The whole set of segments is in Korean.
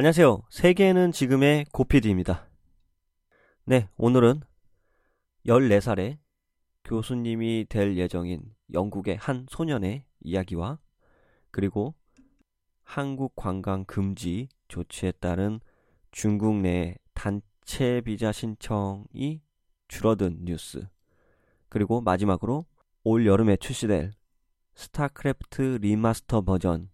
안녕하세요. 세계는 지금의 고피디입니다. 네, 오늘은 14살에 교수님이 될 예정인 영국의 한 소년의 이야기와 그리고 한국 관광 금지 조치에 따른 중국 내 단체 비자 신청이 줄어든 뉴스 그리고 마지막으로 올 여름에 출시될 스타크래프트 remaster 버전에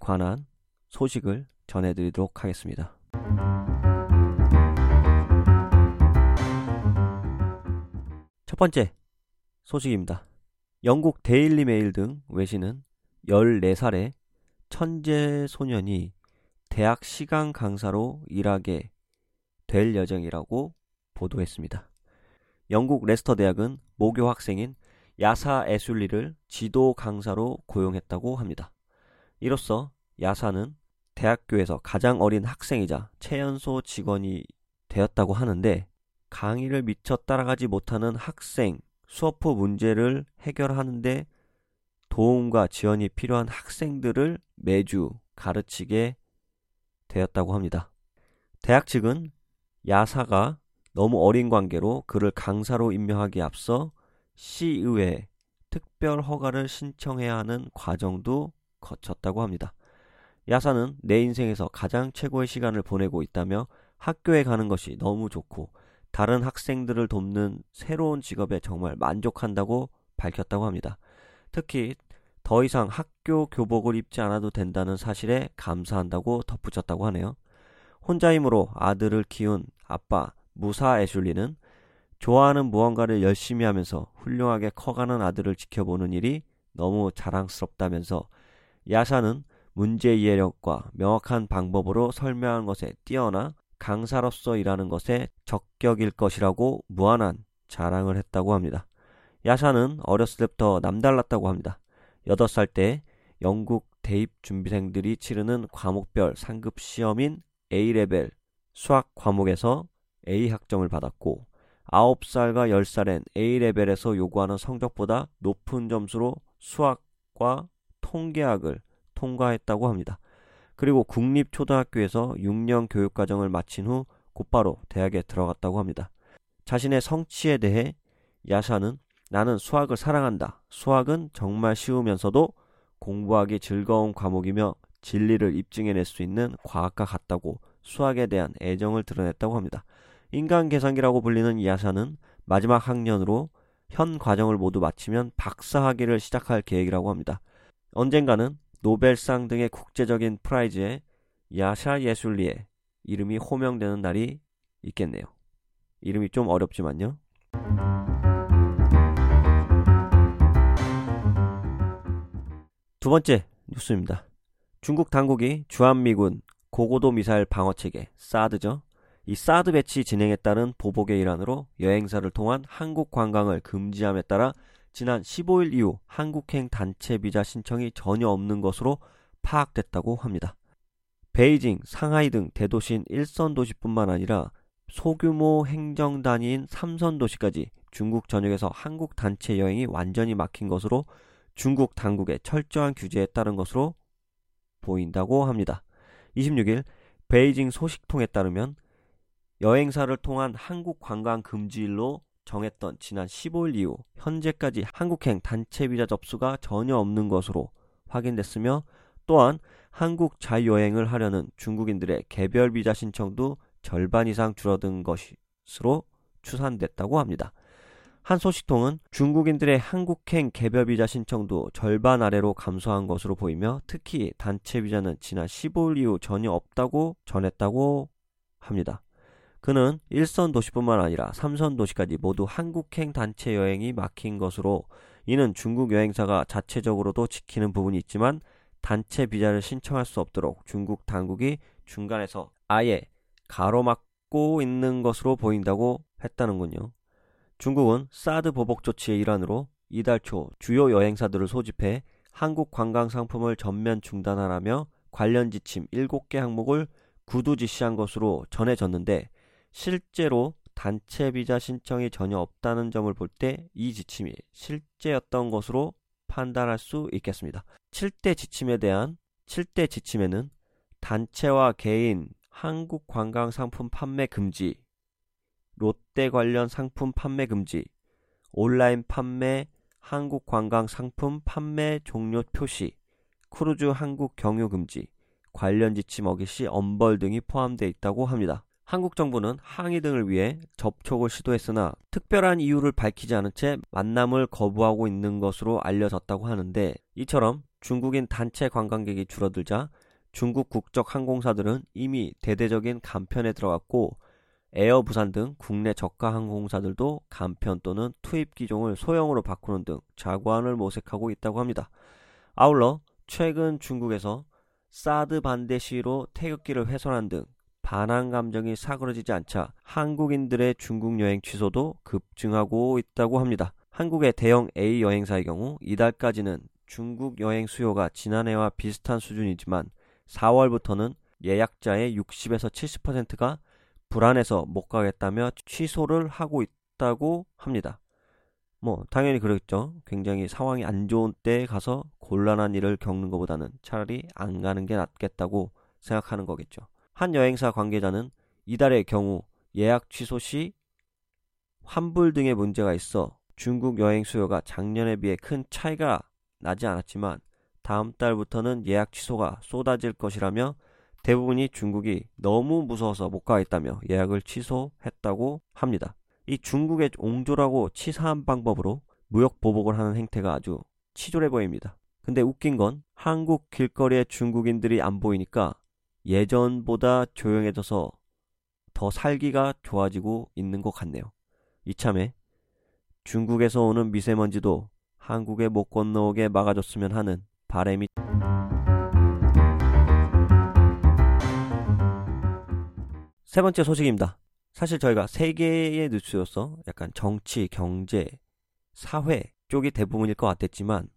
관한 소식을 전해드리도록 하겠습니다. 첫 번째 소식입니다. 영국 데일리 메일 등 외신은 14살의 천재 소년이 대학 시간 강사로 일하게 될 예정이라고 보도했습니다. 영국 레스터 대학은 모교 학생인 야사 에슐리를 지도 강사로 고용했다고 합니다. 이로써 야사는 대학교에서 가장 어린 학생이자 최연소 직원이 되었다고 하는데 강의를 미처 따라가지 못하는 학생, 수업 후 문제를 해결하는데 도움과 지원이 필요한 학생들을 매주 가르치게 되었다고 합니다. 대학 측은 야사가 너무 어린 관계로 그를 강사로 임명하기에 앞서 시의회 특별 허가를 신청해야 하는 과정도 거쳤다고 합니다. 야사는 내 인생에서 가장 최고의 시간을 보내고 있다며 학교에 가는 것이 너무 좋고 다른 학생들을 돕는 새로운 직업에 정말 만족한다고 밝혔다고 합니다. 특히 더 이상 학교 교복을 입지 않아도 된다는 사실에 감사한다고 덧붙였다고 하네요. 혼자 힘으로 아들을 키운 아빠 무사 애슐리는 좋아하는 무언가를 열심히 하면서 훌륭하게 커가는 아들을 지켜보는 일이 너무 자랑스럽다면서 야사는 문제 이해력과 명확한 방법으로 설명하는 것에 뛰어나 강사로서 일하는 것에 적격일 것이라고 무한한 자랑을 했다고 합니다. 야사는 어렸을 때부터 남달랐다고 합니다. 8살 때 영국 대입 준비생들이 치르는 과목별 상급 시험인 A레벨 수학 과목에서 A 학점을 받았고 9살과 10살엔 A레벨에서 요구하는 성적보다 높은 점수로 수학과 통계학을 통과했다고 합니다. 그리고 국립초등학교에서 6년 교육과정을 마친 후 곧바로 대학에 들어갔다고 합니다. 자신의 성취에 대해 야샤는 나는 수학을 사랑한다. 수학은 정말 쉬우면서도 공부하기 즐거운 과목이며 진리를 입증해낼 수 있는 과학과 같다고 수학에 대한 애정을 드러냈다고 합니다. 인간 계산기라고 불리는 이하샤는 마지막 학년으로 현 과정을 모두 마치면 박사학위를 시작할 계획이라고 합니다. 언젠가는 노벨상 등의 국제적인 프라이즈에 야샤 예술리의 이름이 호명되는 날이 있겠네요. 이름이 좀 어렵지만요. 두 번째 뉴스입니다. 중국 당국이 주한미군 고고도 미사일 방어 체계 사드죠. 이 사드 배치 진행에 따른 보복의 일환으로 여행사를 통한 한국 관광을 금지함에 따라 지난 15일 이후 한국행 단체 비자 신청이 전혀 없는 것으로 파악됐다고 합니다. 베이징, 상하이 등 대도시인 1선 도시뿐만 아니라 소규모 행정 단위인 3선 도시까지 중국 전역에서 한국 단체 여행이 완전히 막힌 것으로 중국 당국의 철저한 규제에 따른 것으로 보인다고 합니다. 26일 베이징 소식통에 따르면 여행사를 통한 한국 관광 금지일로 정했던 지난 15일 이후 현재까지 한국행 단체 비자 접수가 전혀 없는 것으로 확인됐으며 또한 한국 자유여행을 하려는 중국인들의 개별 비자 신청도 절반 이상 줄어든 것으로 추산됐다고 합니다. 한 소식통은 중국인들의 한국행 개별 비자 신청도 절반 아래로 감소한 것으로 보이며 특히 단체 비자는 지난 15일 이후 전혀 없다고 전했다고 합니다. 그는 1선 도시뿐만 아니라 3선 도시까지 모두 한국행 단체 여행이 막힌 것으로 이는 중국 여행사가 자체적으로도 지키는 부분이 있지만 단체 비자를 신청할 수 없도록 중국 당국이 중간에서 아예 가로막고 있는 것으로 보인다고 했다는군요. 중국은 사드 보복 조치의 일환으로 이달 초 주요 여행사들을 소집해 한국 관광 상품을 전면 중단하라며 관련 지침 7개 항목을 구두 지시한 것으로 전해졌는데 실제로 단체 비자 신청이 전혀 없다는 점을 볼 때 이 지침이 실제였던 것으로 판단할 수 있겠습니다. 7대 지침에 대한 7대 지침에는 단체와 개인 한국 관광 상품 판매 금지, 롯데 관련 상품 판매 금지, 온라인 판매 한국 관광 상품 판매 종료 표시, 크루즈 한국 경유 금지, 관련 지침 어기 시 엄벌 등이 포함되어 있다고 합니다. 한국 정부는 항의 등을 위해 접촉을 시도했으나 특별한 이유를 밝히지 않은 채 만남을 거부하고 있는 것으로 알려졌다고 하는데 이처럼 중국인 단체 관광객이 줄어들자 중국 국적 항공사들은 이미 대대적인 간편에 들어갔고 에어 부산 등 국내 저가 항공사들도 간편 또는 투입 기종을 소형으로 바꾸는 등 자관을 모색하고 있다고 합니다. 아울러 최근 중국에서 사드 반대 시위로 태극기를 훼손한 등 반항 감정이 사그러지지 않자 한국인들의 중국 여행 취소도 급증하고 있다고 합니다. 한국의 대형 A 여행사의 경우 이달까지는 중국 여행 수요가 지난해와 비슷한 수준이지만 4월부터는 예약자의 60에서 70%가 불안해서 못 가겠다며 취소를 하고 있다고 합니다. 뭐 당연히 그렇죠. 굉장히 상황이 안 좋은 때에 가서 곤란한 일을 겪는 것보다는 차라리 안 가는 게 낫겠다고 생각하는 거겠죠. 한 여행사 관계자는 이달의 경우 예약 취소 시 환불 등의 문제가 있어 중국 여행 수요가 작년에 비해 큰 차이가 나지 않았지만 다음 달부터는 예약 취소가 쏟아질 것이라며 대부분이 중국이 너무 무서워서 못 가겠다며 예약을 취소했다고 합니다. 이 중국의 옹졸하고 치사한 방법으로 무역 보복을 하는 행태가 아주 치졸해 보입니다. 근데 웃긴 건 한국 길거리에 중국인들이 안 보이니까 예전보다 조용해져서 더 살기가 좋아지고 있는 것 같네요. 이참에 중국에서 오는 미세먼지도 한국에 못 건너오게 막아줬으면 하는 바람이 세 번째 소식입니다. 사실 저희가 세계의 뉴스로서 약간 정치, 경제, 사회 쪽이 대부분일 것 같았지만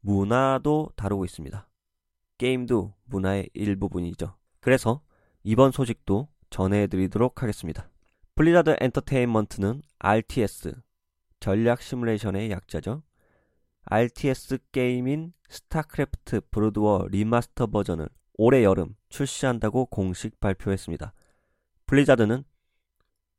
문화도 다루고 있습니다. 게임도 문화의 일부분이죠. 그래서 이번 소식도 전해드리도록 하겠습니다. 블리자드 엔터테인먼트는 RTS, 전략 시뮬레이션의 약자죠. RTS 게임인 스타크래프트 브루드워 remaster 버전을 올해 여름 출시한다고 공식 발표했습니다. 블리자드는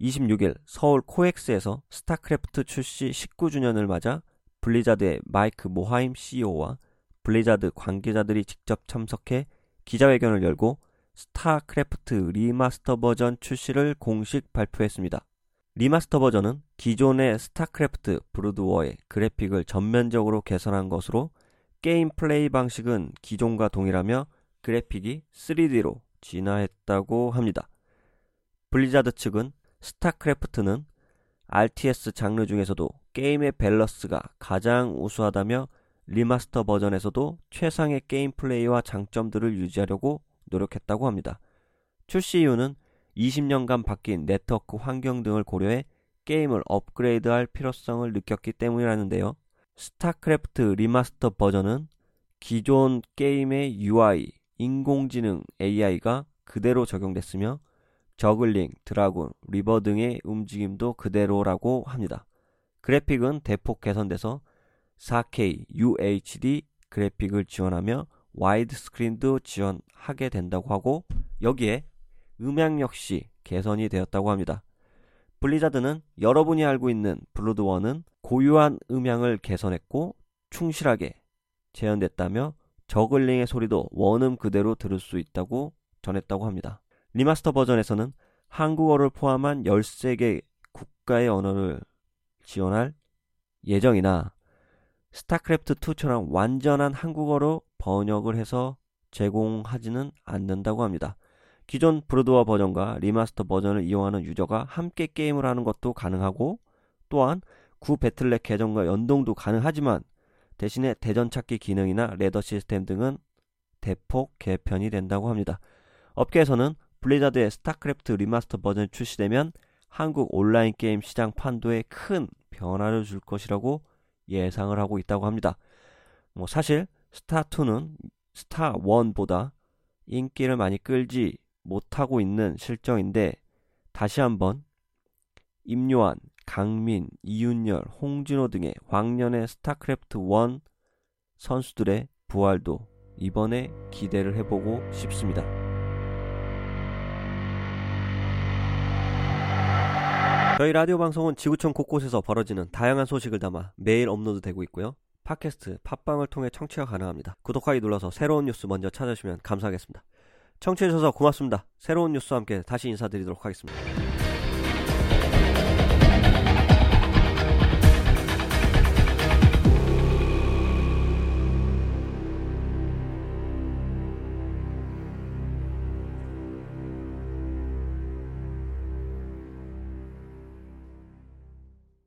26일 서울 코엑스에서 스타크래프트 출시 19주년을 맞아 블리자드의 마이크 모하임 CEO와 블리자드 관계자들이 직접 참석해 기자회견을 열고 스타크래프트 remaster 버전 출시를 공식 발표했습니다. remaster 버전은 기존의 스타크래프트 브루드워의 그래픽을 전면적으로 개선한 것으로 게임 플레이 방식은 기존과 동일하며 그래픽이 3D로 진화했다고 합니다. 블리자드 측은 스타크래프트는 RTS 장르 중에서도 게임의 밸런스가 가장 우수하다며 remaster 버전에서도 최상의 게임 플레이와 장점들을 유지하려고 노력했다고 합니다. 출시 이유는 20년간 바뀐 네트워크 환경 등을 고려해 게임을 업그레이드할 필요성을 느꼈기 때문이라는데요. 스타크래프트 remaster 버전은 기존 게임의 UI, 인공지능 AI가 그대로 적용됐으며 저글링, 드라군, 리버 등의 움직임도 그대로라고 합니다. 그래픽은 대폭 개선돼서 4K UHD 그래픽을 지원하며 와이드 스크린도 지원하게 된다고 하고 여기에 음향 역시 개선이 되었다고 합니다. 블리자드는 여러분이 알고 있는 브루드워는 고유한 음향을 개선했고 충실하게 재현됐다며 저글링의 소리도 원음 그대로 들을 수 있다고 전했다고 합니다. remaster 버전에서는 한국어를 포함한 13개 국가의 언어를 지원할 예정이나 스타크래프트 2처럼 완전한 한국어로 번역을 해서 제공하지는 않는다고 합니다. 기존 브루드워 버전과 remaster 버전을 이용하는 유저가 함께 게임을 하는 것도 가능하고 또한 구 배틀넷 계정과 연동도 가능하지만 대신에 대전 찾기 기능이나 ladder 시스템 등은 대폭 개편이 된다고 합니다. 업계에서는 블리자드의 스타크래프트 리마스터 버전이 출시되면 한국 온라인 게임 시장 판도에 큰 변화를 줄 것이라고 예상을 하고 있다고 합니다. 뭐 사실 스타2는 스타1보다 인기를 많이 끌지 못하고 있는 실정인데 다시 한번 임요환, 강민, 이윤열, 홍진호 등의 왕년의 스타크래프트 1 선수들의 부활도 이번에 기대를 해보고 싶습니다. 저희 라디오 방송은 지구촌 곳곳에서 벌어지는 다양한 소식을 담아 매일 업로드되고 있고요. 팟캐스트, 팟빵을 통해 청취가 가능합니다. 구독하기 눌러서 새로운 뉴스 먼저 찾아주시면 감사하겠습니다. 청취해주셔서 고맙습니다. 새로운 뉴스와 함께 다시 인사드리도록 하겠습니다.